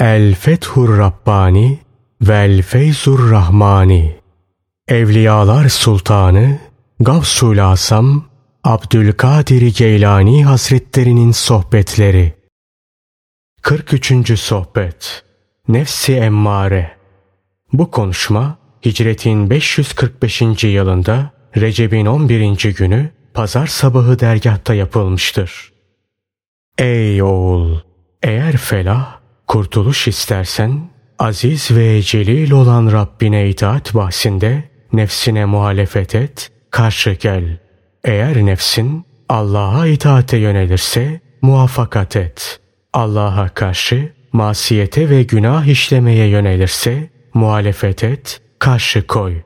El Fethur Rabbani Vel Feyzur Rahmani Evliyalar Sultanı Gavsul Asam Abdülkadir Geylani Hazretlerinin Sohbetleri 43. Sohbet Nefsi Emmare Bu konuşma hicretin 545. yılında Recep'in 11. günü pazar sabahı dergahta yapılmıştır. Ey oğul! Eğer felah, kurtuluş istersen, aziz ve celil olan Rabbine itaat bahsinde nefsine muhalefet et, karşı gel. Eğer nefsin Allah'a itaate yönelirse muvaffakat et. Allah'a karşı masiyete ve günah işlemeye yönelirse muhalefet et, karşı koy.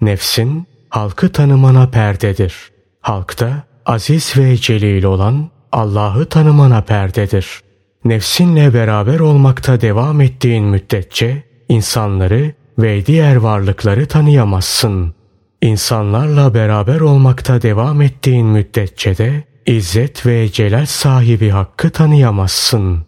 Nefsin halkı tanımana perdedir. Halkta aziz ve celil olan Allah'ı tanımana perdedir. Nefsinle beraber olmakta devam ettiğin müddetçe insanları ve diğer varlıkları tanıyamazsın. İnsanlarla beraber olmakta devam ettiğin müddetçe de izzet ve celal sahibi hakkı tanıyamazsın.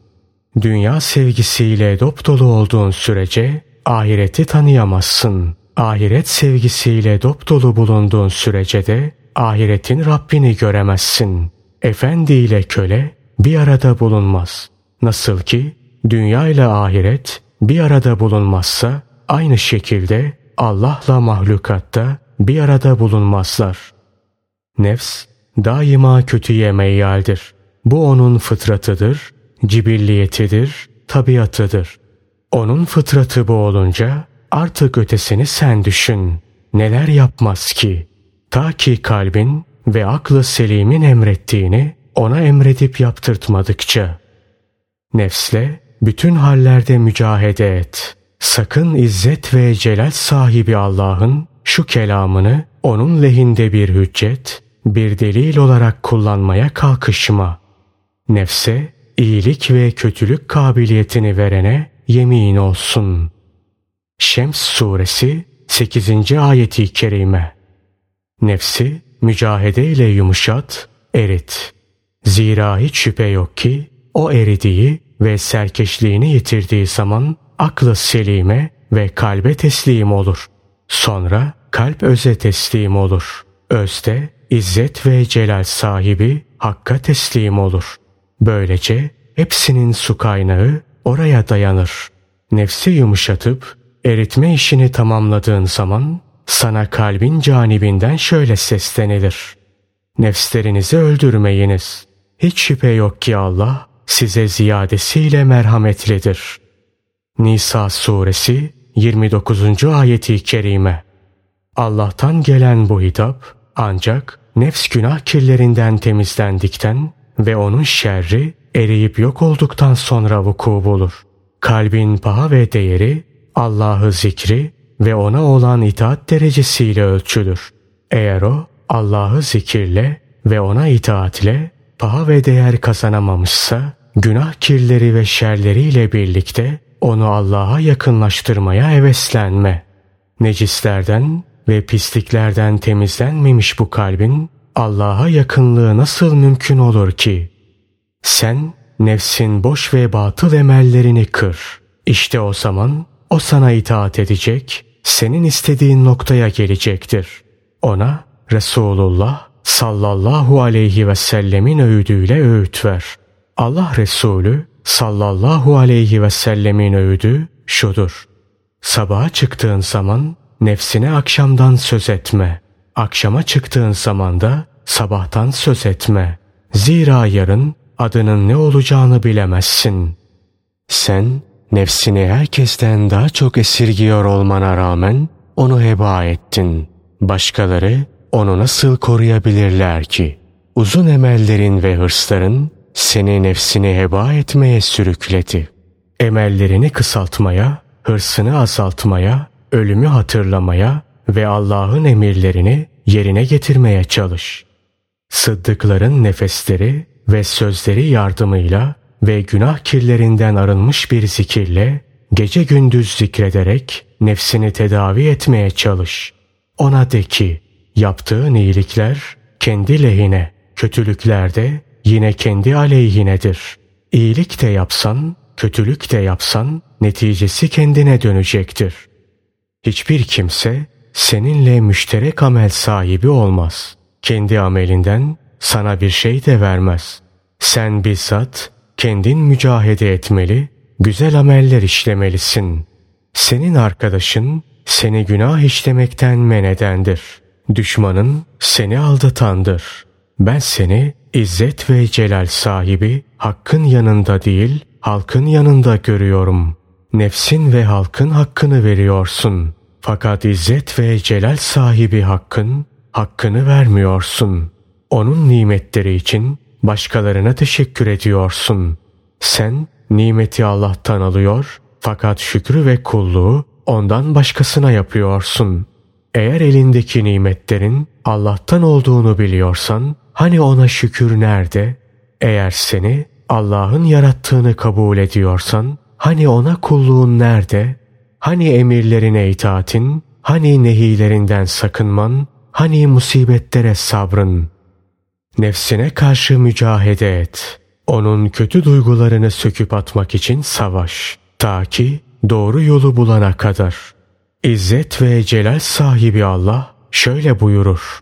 Dünya sevgisiyle dop dolu olduğun sürece ahireti tanıyamazsın. Ahiret sevgisiyle dop dolu bulunduğun sürece de ahiretin Rabbini göremezsin. Efendi ile köle bir arada bulunmaz. Nasıl ki dünya ile ahiret bir arada bulunmazsa aynı şekilde Allah'la mahlukatta bir arada bulunmazlar. Nefs daima kötüye meyyaldir. Bu onun fıtratıdır, cibilliyetidir, tabiatıdır. Onun fıtratı bu olunca artık ötesini sen düşün. Neler yapmaz ki? Ta ki kalbin ve aklı selimin emrettiğini ona emredip yaptırtmadıkça. Nefsle bütün hallerde mücahede et. Sakın izzet ve celal sahibi Allah'ın şu kelamını onun lehinde bir hüccet, bir delil olarak kullanmaya kalkışma. Nefse iyilik ve kötülük kabiliyetini verene yemin olsun. Şems suresi 8. ayeti kerime. Nefsi mücahede ile yumuşat, erit. Zira hiç şüphe yok ki o eridiği ve serkeşliğini yitirdiği zaman aklı selime ve kalbe teslim olur. Sonra kalp öze teslim olur. Özde izzet ve celal sahibi hakka teslim olur. Böylece hepsinin su kaynağı oraya dayanır. Nefsi yumuşatıp eritme işini tamamladığın zaman sana kalbin canibinden şöyle seslenilir. Nefslerinizi öldürmeyiniz. Hiç şüphe yok ki Allah size ziyadesiyle merhametlidir. Nisa suresi 29. ayeti kerime. Allah'tan gelen bu hitap ancak nefs günah kirlerinden temizlendikten ve onun şerri eriyip yok olduktan sonra vuku bulur. Kalbin paha ve değeri Allah'ı zikri ve ona olan itaat derecesiyle ölçülür. Eğer o Allah'ı zikirle ve ona itaatle paha ve değer kazanamamışsa günah kirleri ve şerleriyle birlikte onu Allah'a yakınlaştırmaya heveslenme. Necislerden ve pisliklerden temizlenmemiş bu kalbin Allah'a yakınlığı nasıl mümkün olur ki? Sen nefsin boş ve batıl emellerini kır. İşte o zaman o sana itaat edecek, senin istediğin noktaya gelecektir. Ona Resulullah sallallahu aleyhi ve sellemin öğüdüyle öğüt ver. Allah Resulü sallallahu aleyhi ve sellemin öğüdü şudur. Sabaha çıktığın zaman nefsine akşamdan söz etme. Akşama çıktığın zaman da sabahtan söz etme. Zira yarın adının ne olacağını bilemezsin. Sen nefsini herkesten daha çok esirgiyor olmana rağmen onu heba ettin. Başkaları onu nasıl koruyabilirler ki? Uzun emellerin ve hırsların seni nefsini heba etmeye sürükledi. Emellerini kısaltmaya, hırsını azaltmaya, ölümü hatırlamaya ve Allah'ın emirlerini yerine getirmeye çalış. Sıddıkların nefesleri ve sözleri yardımıyla ve günah kirlerinden arınmış bir zikirle gece gündüz zikrederek nefsini tedavi etmeye çalış. Ona de ki yaptığın iyilikler kendi lehine, kötülüklerde yine kendi aleyhinedir. İyilik de yapsan, kötülük de yapsan neticesi kendine dönecektir. Hiçbir kimse seninle müşterek amel sahibi olmaz. Kendi amelinden sana bir şey de vermez. Sen bizzat kendin mücahede etmeli, güzel ameller işlemelisin. Senin arkadaşın seni günah işlemekten men edendir. Düşmanın seni aldatandır. Ben seni İzzet ve celal sahibi hakkın yanında değil halkın yanında görüyorum. Nefsin ve halkın hakkını veriyorsun. Fakat izzet ve celal sahibi hakkın hakkını vermiyorsun. Onun nimetleri için başkalarına teşekkür ediyorsun. Sen nimeti Allah'tan alıyor fakat şükrü ve kulluğu ondan başkasına yapıyorsun. Eğer elindeki nimetlerin Allah'tan olduğunu biliyorsan Hani ona şükür nerede? Eğer seni Allah'ın yarattığını kabul ediyorsan hani ona kulluğun nerede? Hani emirlerine itaatin, hani nehilerinden sakınman, hani musibetlere sabrın? Nefsine karşı mücahede et. Onun kötü duygularını söküp atmak için savaş. Ta ki doğru yolu bulana kadar. İzzet ve celal sahibi Allah şöyle buyurur.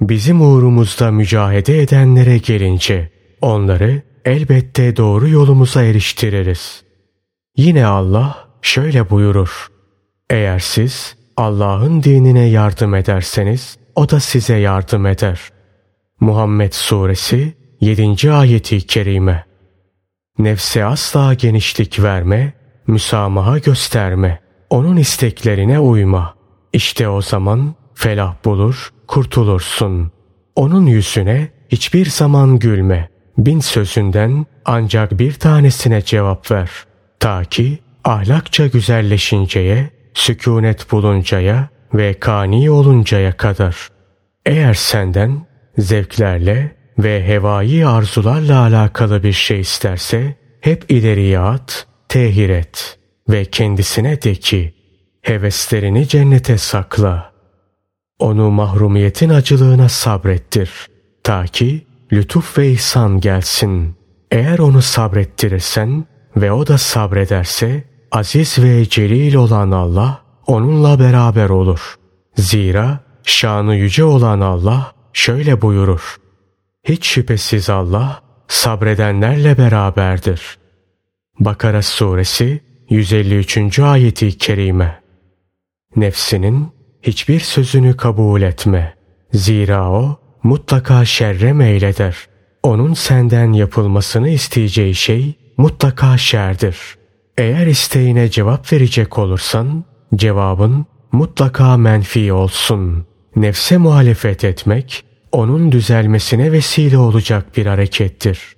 Bizim uğrumuzda mücahede edenlere gelince onları elbette doğru yolumuza eriştiririz. Yine Allah şöyle buyurur. Eğer siz Allah'ın dinine yardım ederseniz o da size yardım eder. Muhammed Suresi 7. ayeti kerime. Nefse asla genişlik verme, müsamaha gösterme, onun isteklerine uyma. İşte o zaman felah bulur, kurtulursun. Onun yüzüne hiçbir zaman gülme. Bin sözünden ancak bir tanesine cevap ver. Ta ki ahlakça güzelleşinceye, sükunet buluncaya ve kani oluncaya kadar. Eğer senden zevklerle ve hevai arzularla alakalı bir şey isterse hep ileriye at, tehir et ve kendisine de ki heveslerini cennete sakla.'' Onu mahrumiyetin acılığına sabrettir. Ta ki lütuf ve ihsan gelsin. Eğer onu sabrettirirsen ve o da sabrederse aziz ve celil olan Allah onunla beraber olur. Zira şanı yüce olan Allah şöyle buyurur. Hiç şüphesiz Allah sabredenlerle beraberdir. Bakara suresi 153. ayeti kerime. Nefsinin hiçbir sözünü kabul etme. Zira o mutlaka şerre meyleder. Onun senden yapılmasını isteyeceği şey mutlaka şerdir. Eğer isteğine cevap verecek olursan cevabın mutlaka menfi olsun. Nefse muhalefet etmek onun düzelmesine vesile olacak bir harekettir.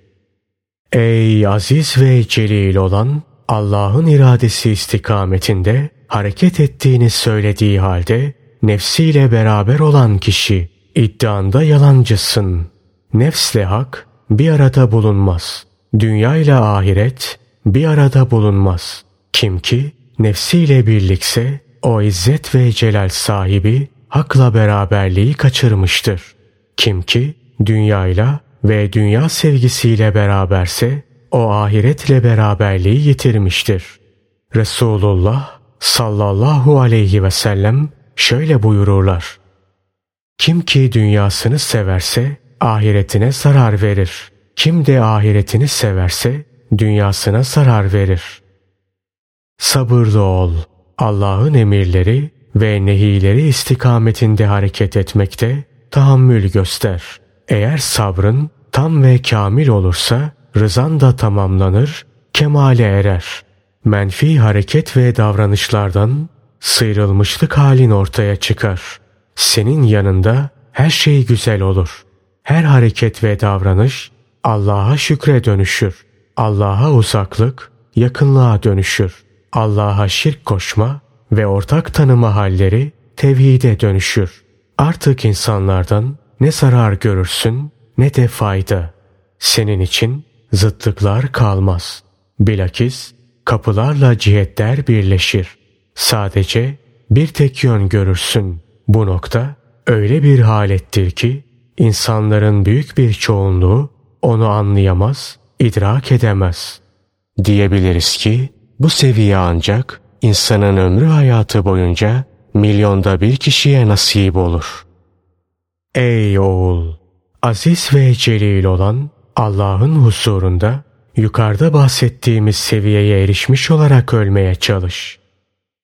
Ey aziz ve celil olan Allah'ın iradesi istikametinde hareket ettiğini söylediği halde nefsiyle beraber olan kişi iddianda yalancısın. Nefsle hak bir arada bulunmaz. Dünya ile ahiret bir arada bulunmaz. Kim ki nefsiyle birlikse o izzet ve celal sahibi hakla beraberliği kaçırmıştır. Kim ki dünyayla ve dünya sevgisiyle beraberse o ahiretle beraberliği yitirmiştir. Resulullah sallallahu aleyhi ve sellem şöyle buyururlar. Kim ki dünyasını severse ahiretine zarar verir. Kim de ahiretini severse dünyasına zarar verir. Sabırlı ol. Allah'ın emirleri ve nehileri istikametinde hareket etmekte tahammül göster. Eğer sabrın tam ve kamil olursa rızan da tamamlanır, kemale erer. Menfi hareket ve davranışlardan sıyrılmışlık halin ortaya çıkar. Senin yanında her şey güzel olur. Her hareket ve davranış Allah'a şükre dönüşür. Allah'a uzaklık yakınlığa dönüşür. Allah'a şirk koşma ve ortak tanıma halleri tevhide dönüşür. Artık insanlardan ne zarar görürsün ne de fayda. Senin için zıtlıklar kalmaz. Bilakis kapılarla cihetler birleşir. Sadece bir tek yön görürsün. Bu nokta öyle bir halettir ki insanların büyük bir çoğunluğu onu anlayamaz, idrak edemez. Diyebiliriz ki bu seviye ancak insanın ömrü hayatı boyunca milyonda bir kişiye nasip olur. Ey oğul! Aziz ve celil olan Allah'ın huzurunda yukarıda bahsettiğimiz seviyeye erişmiş olarak ölmeye çalış.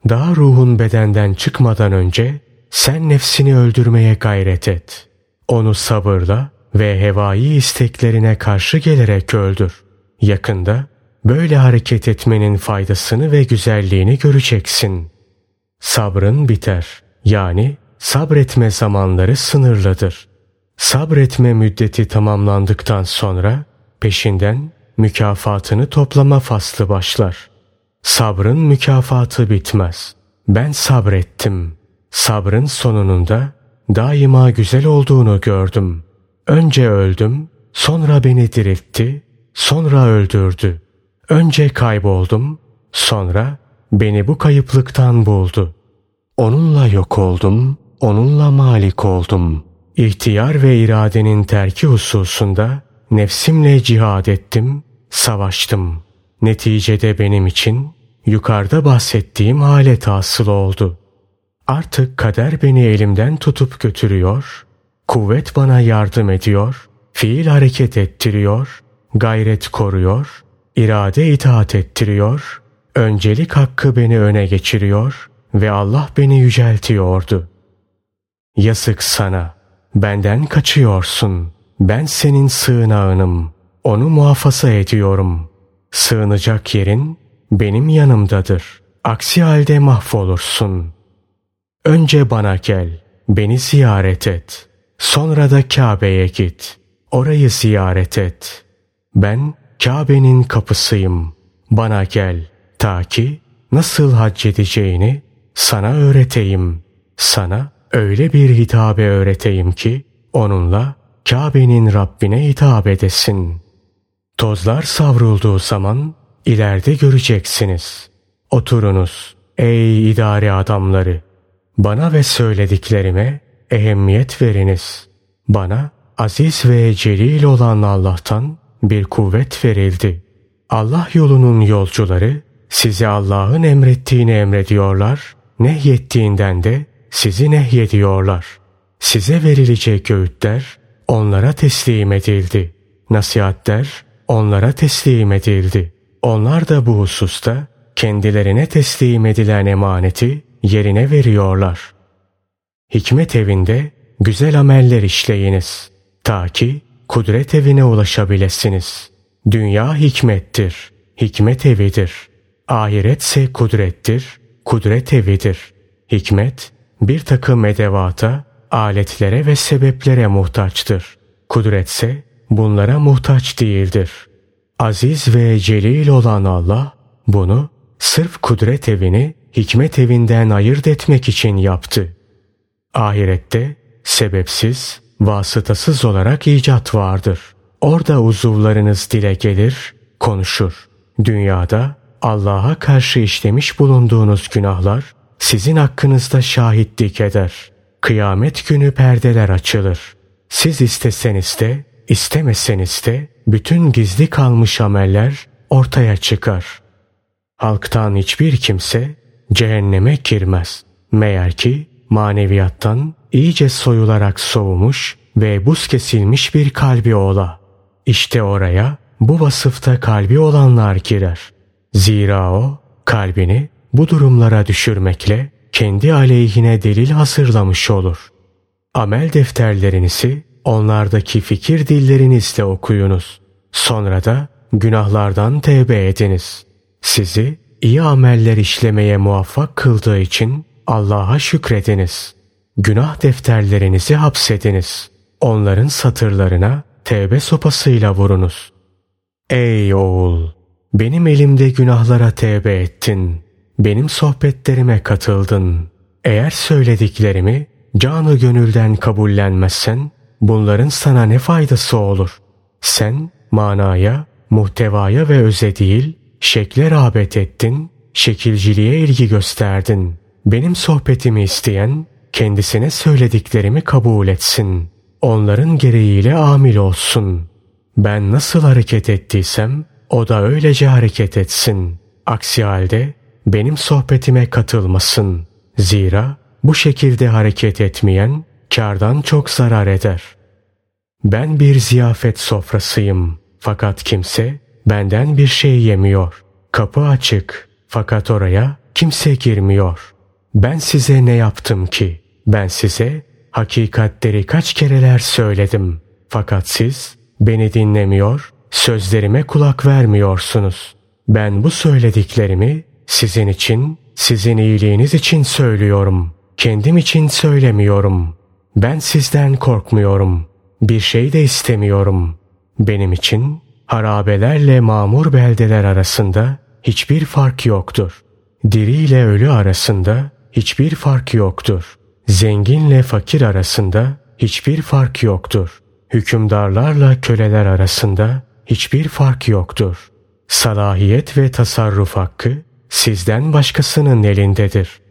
Daha ruhun bedenden çıkmadan önce sen nefsini öldürmeye gayret et. Onu sabırla ve hevai isteklerine karşı gelerek öldür. Yakında böyle hareket etmenin faydasını ve güzelliğini göreceksin. Sabrın biter. Yani sabretme zamanları sınırlıdır. Sabretme müddeti tamamlandıktan sonra peşinden mükafatını toplama faslı başlar. Sabrın mükafatı bitmez. Ben sabrettim. Sabrın sonunun da daima güzel olduğunu gördüm. Önce öldüm, sonra beni diriltti, sonra öldürdü. Önce kayboldum, sonra beni bu kayıplıktan buldu. Onunla yok oldum, onunla malik oldum. İhtiyar ve iradenin terki hususunda nefsimle cihad ettim, savaştım. Neticede benim için yukarıda bahsettiğim halet hasıl oldu. Artık kader beni elimden tutup götürüyor, kuvvet bana yardım ediyor, fiil hareket ettiriyor, gayret koruyor, irade itaat ettiriyor, öncelik hakkı beni öne geçiriyor ve Allah beni yüceltiyordu. Yazık sana, benden kaçıyorsun, ben senin sığınağınım, onu muhafaza ediyorum. Sığınacak yerin benim yanımdadır, aksi halde mahvolursun. Önce bana gel, beni ziyaret et, sonra da Kabe'ye git, orayı ziyaret et. Ben Kabe'nin kapısıyım. Bana gel ta ki nasıl hac edeceğini sana öğreteyim. Sana öyle bir hitabe öğreteyim ki onunla Kabe'nin Rabbine hitap edesin. Tozlar savrulduğu zaman ileride göreceksiniz. Oturunuz ey idare adamları. Bana ve söylediklerime ehemmiyet veriniz. Bana aziz ve celil olan Allah'tan bir kuvvet verildi. Allah yolunun yolcuları size Allah'ın emrettiğini emrediyorlar, nehyettiğinden de sizi nehyediyorlar. Size verilecek öğütler onlara teslim edildi. Nasihatler onlara teslim edildi. Onlar da bu hususta kendilerine teslim edilen emaneti yerine veriyorlar. Hikmet evinde güzel ameller işleyiniz. Ta ki kudret evine ulaşabilesiniz. Dünya hikmettir, hikmet evidir. Ahiretse kudrettir, kudret evidir. Hikmet bir takım edevata, aletlere ve sebeplere muhtaçtır. Kudretse bunlara muhtaç değildir. Aziz ve celil olan Allah bunu sırf kudret evini hikmet evinden ayırt etmek için yaptı. Ahirette sebepsiz, vasıtasız olarak icat vardır. Orada uzuvlarınız dile gelir, konuşur. Dünyada Allah'a karşı işlemiş bulunduğunuz günahlar sizin hakkınızda şahitlik eder. Kıyamet günü perdeler açılır. Siz isteseniz de, istemeseniz de bütün gizli kalmış ameller ortaya çıkar. Halktan hiçbir kimse cehenneme girmez. Meğer ki maneviyattan iyice soyularak soğumuş ve buz kesilmiş bir kalbi ola. İşte oraya bu vasıfta kalbi olanlar girer. Zira o kalbini bu durumlara düşürmekle kendi aleyhine delil hazırlamış olur. Amel defterlerinizi onlardaki fikir dillerinizle okuyunuz. Sonra da günahlardan tevbe ediniz. Sizi iyi ameller işlemeye muvaffak kıldığı için Allah'a şükrediniz. Günah defterlerinizi hapsediniz. Onların satırlarına tevbe sopasıyla vurunuz. Ey oğul! Benim elimde günahlara tevbe ettin. Benim sohbetlerime katıldın. Eğer söylediklerimi canı gönülden kabullenmezsen bunların sana ne faydası olur? Sen manaya, muhtevaya ve öze değil, şekle rağbet ettin, şekilciliğe ilgi gösterdin. Benim sohbetimi isteyen kendisine söylediklerimi kabul etsin. Onların gereğiyle amil olsun. Ben nasıl hareket ettiysem o da öylece hareket etsin. Aksi halde benim sohbetime katılmasın. Zira bu şekilde hareket etmeyen kardan çok zarar eder. Ben bir ziyafet sofrasıyım. Fakat kimse benden bir şey yemiyor. Kapı açık. Fakat oraya kimse girmiyor. Ben size ne yaptım ki? Ben size hakikatleri kaç kereler söyledim. Fakat siz beni dinlemiyor, sözlerime kulak vermiyorsunuz. Ben bu söylediklerimi sizin için, sizin iyiliğiniz için söylüyorum. Kendim için söylemiyorum. Ben sizden korkmuyorum. Bir şey de istemiyorum. Benim için harabelerle mamur beldeler arasında hiçbir fark yoktur. Diri ile ölü arasında hiçbir fark yoktur. Zenginle fakir arasında hiçbir fark yoktur. Hükümdarlarla köleler arasında hiçbir fark yoktur. Salahiyet ve tasarruf hakkı sizden başkasının elindedir.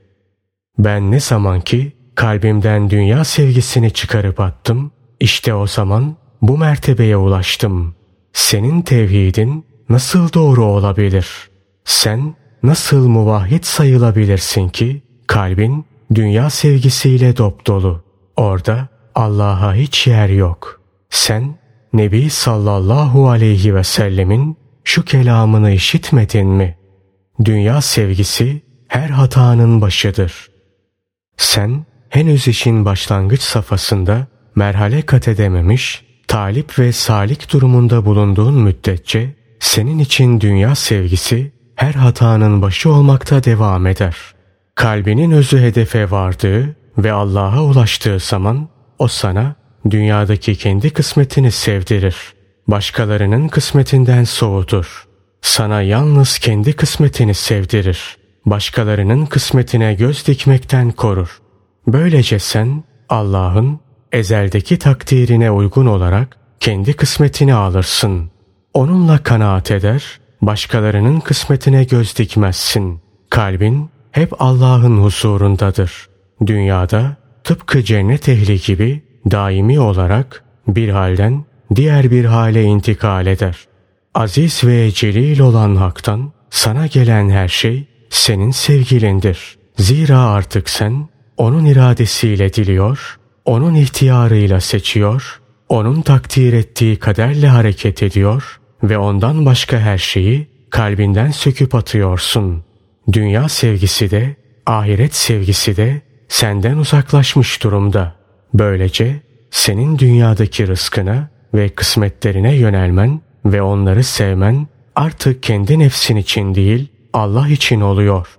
Ben ne zaman ki kalbimden dünya sevgisini çıkarıp attım, işte o zaman bu mertebeye ulaştım. Senin tevhidin nasıl doğru olabilir? Sen nasıl muvahhid sayılabilirsin ki kalbin dünya sevgisiyle dop dolu. Orada Allah'a hiç yer yok. Sen Nebi sallallahu aleyhi ve sellemin şu kelamını işitmedin mi? Dünya sevgisi her hatanın başıdır. Sen henüz işin başlangıç safhasında merhale kat edememiş, talip ve salik durumunda bulunduğun müddetçe senin için dünya sevgisi her hatanın başı olmakta devam eder. Kalbinin özü hedefe vardığı ve Allah'a ulaştığı zaman o sana dünyadaki kendi kısmetini sevdirir. Başkalarının kısmetinden soğutur. Sana yalnız kendi kısmetini sevdirir. Başkalarının kısmetine göz dikmekten korur. Böylece sen Allah'ın ezeldeki takdirine uygun olarak kendi kısmetini alırsın. Onunla kanaat eder, başkalarının kısmetine göz dikmezsin. Kalbin hep Allah'ın huzurundadır. Dünyada tıpkı cennet ehli gibi daimi olarak bir halden diğer bir hale intikal eder. Aziz ve celil olan haktan sana gelen her şey senin sevgilindir. Zira artık sen onun iradesiyle diliyor, onun ihtiyarıyla seçiyor, onun takdir ettiği kaderle hareket ediyor ve ondan başka her şeyi kalbinden söküp atıyorsun. Dünya sevgisi de, ahiret sevgisi de senden uzaklaşmış durumda. Böylece senin dünyadaki rızkına ve kısmetlerine yönelmen ve onları sevmen artık kendi nefsin için değil Allah için oluyor.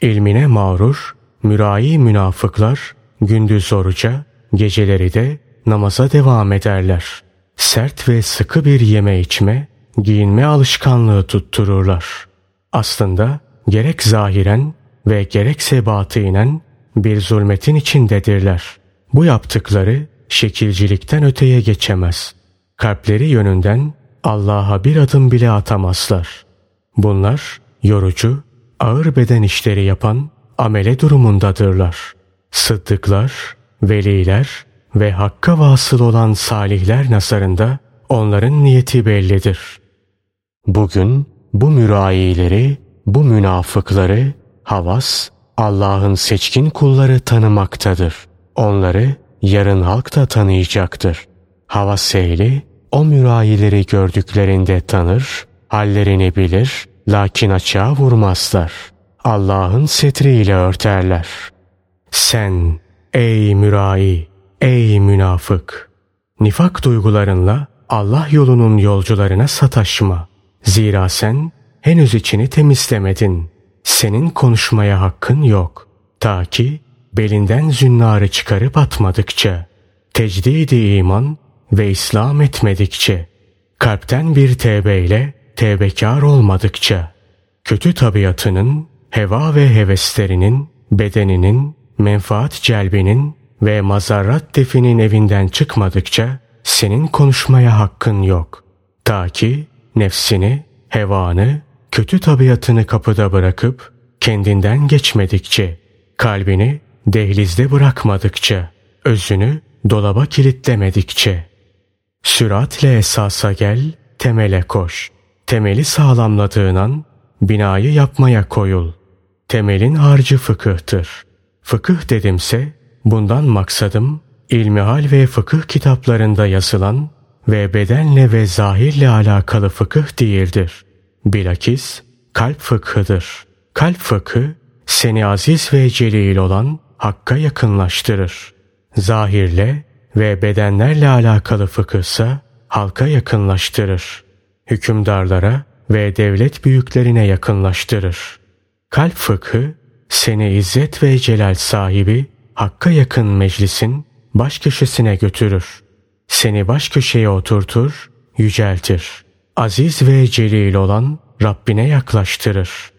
İlmine mağrur, mürai münafıklar gündüz oruca, geceleri de namaza devam ederler. Sert ve sıkı bir yeme içme, giyinme alışkanlığı tuttururlar. Aslında gerek zahiren ve gerekse batinen bir zulmetin içindedirler. Bu yaptıkları şekilcilikten öteye geçemez. Kalpleri yönünden Allah'a bir adım bile atamazlar. Bunlar yorucu, ağır beden işleri yapan amele durumundadırlar. Sıddıklar, veliler ve hakka vasıl olan salihler nazarında onların niyeti bellidir. Bugün bu mürayileri, bu münafıkları havas Allah'ın seçkin kulları tanımaktadır. Onları yarın halk da tanıyacaktır. Havas ehli o mürayileri gördüklerinde tanır, hallerini bilir, lakin açığa vurmazlar. Allah'ın setriyle örterler. Sen ey mürai, ey münafık! Nifak duygularınla Allah yolunun yolcularına sataşma. Zira sen henüz içini temizlemedin. Senin konuşmaya hakkın yok. Ta ki belinden zünnarı çıkarıp atmadıkça, tecdidi iman ve İslam etmedikçe, kalpten bir tevbeyle tevbekar olmadıkça, kötü tabiatının, heva ve heveslerinin, bedeninin, menfaat celbinin ve mazarrat definin evinden çıkmadıkça senin konuşmaya hakkın yok. Ta ki nefsini, hevanı, kötü tabiatını kapıda bırakıp kendinden geçmedikçe, kalbini dehlizde bırakmadıkça, özünü dolaba kilitlemedikçe. Süratle esasa gel, temele koş. Temeli sağlamladığın an binayı yapmaya koyul. Temelin harcı fıkıhtır. Fıkıh dedimse bundan maksadım ilmihal ve fıkıh kitaplarında yazılan ve bedenle ve zahirle alakalı fıkıh değildir. Bilakis kalp fıkhıdır. Kalp fıkhı seni aziz ve celil olan Hakk'a yakınlaştırır. Zahirle ve bedenlerle alakalı fıkıhsa halka yakınlaştırır. Hükümdarlara ve devlet büyüklerine yakınlaştırır. Kalp fıkhı seni izzet ve celal sahibi Hakk'a yakın meclisin baş köşesine götürür. Seni baş köşeye oturtur, yüceltir. Aziz ve celil olan Rabbine yaklaştırır.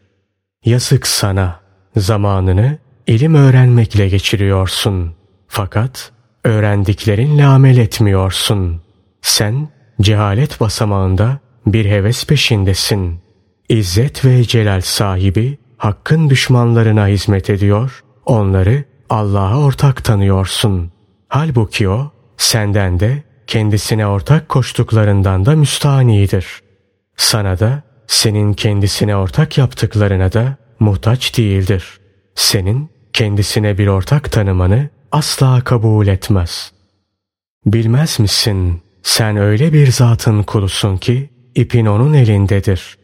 Yazık sana, zamanını ilim öğrenmekle geçiriyorsun. Fakat öğrendiklerinle amel etmiyorsun. Sen cehalet basamağında bir heves peşindesin. İzzet ve celal sahibi hakkın düşmanlarına hizmet ediyor, onları Allah'a ortak tanıyorsun. Halbuki o senden de kendisine ortak koştuklarından da müstanidir. Sana da senin kendisine ortak yaptıklarına da muhtaç değildir. Senin kendisine bir ortak tanımanı asla kabul etmez. Bilmez misin sen öyle bir zatın kulusun ki ipin onun elindedir.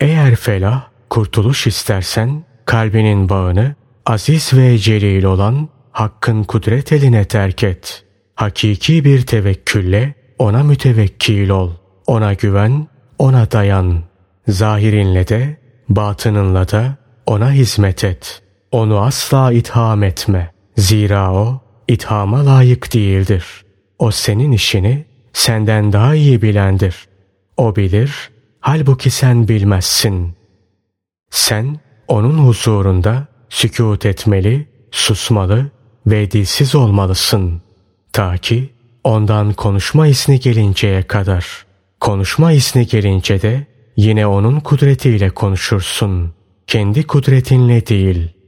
Eğer felah, kurtuluş istersen kalbinin bağını aziz ve celil olan Hakk'ın kudret eline terk et. Hakiki bir tevekkülle ona mütevekkil ol. Ona güven, ona dayan. Zahirinle de, batınınla da ona hizmet et. Onu asla itham etme. Zira o ithama layık değildir. O senin işini senden daha iyi bilendir. O bilir, halbuki sen bilmezsin. Sen onun huzurunda sükut etmeli, susmalı ve dilsiz olmalısın. Ta ki ondan konuşma izni gelinceye kadar. Konuşma izni gelince de yine onun kudretiyle konuşursun. Kendi kudretinle değil.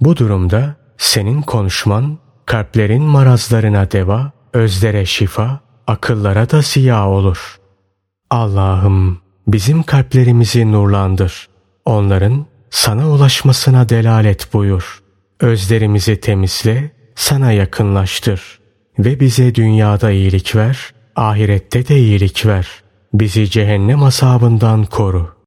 Bu durumda senin konuşman kalplerin marazlarına deva, özlere şifa, akıllara da ziya olur. Allah'ım bizim kalplerimizi nurlandır. Onların sana ulaşmasına delalet buyur. Özlerimizi temizle, sana yakınlaştır. Ve bize dünyada iyilik ver, ahirette de iyilik ver. Bizi cehennem asabından koru.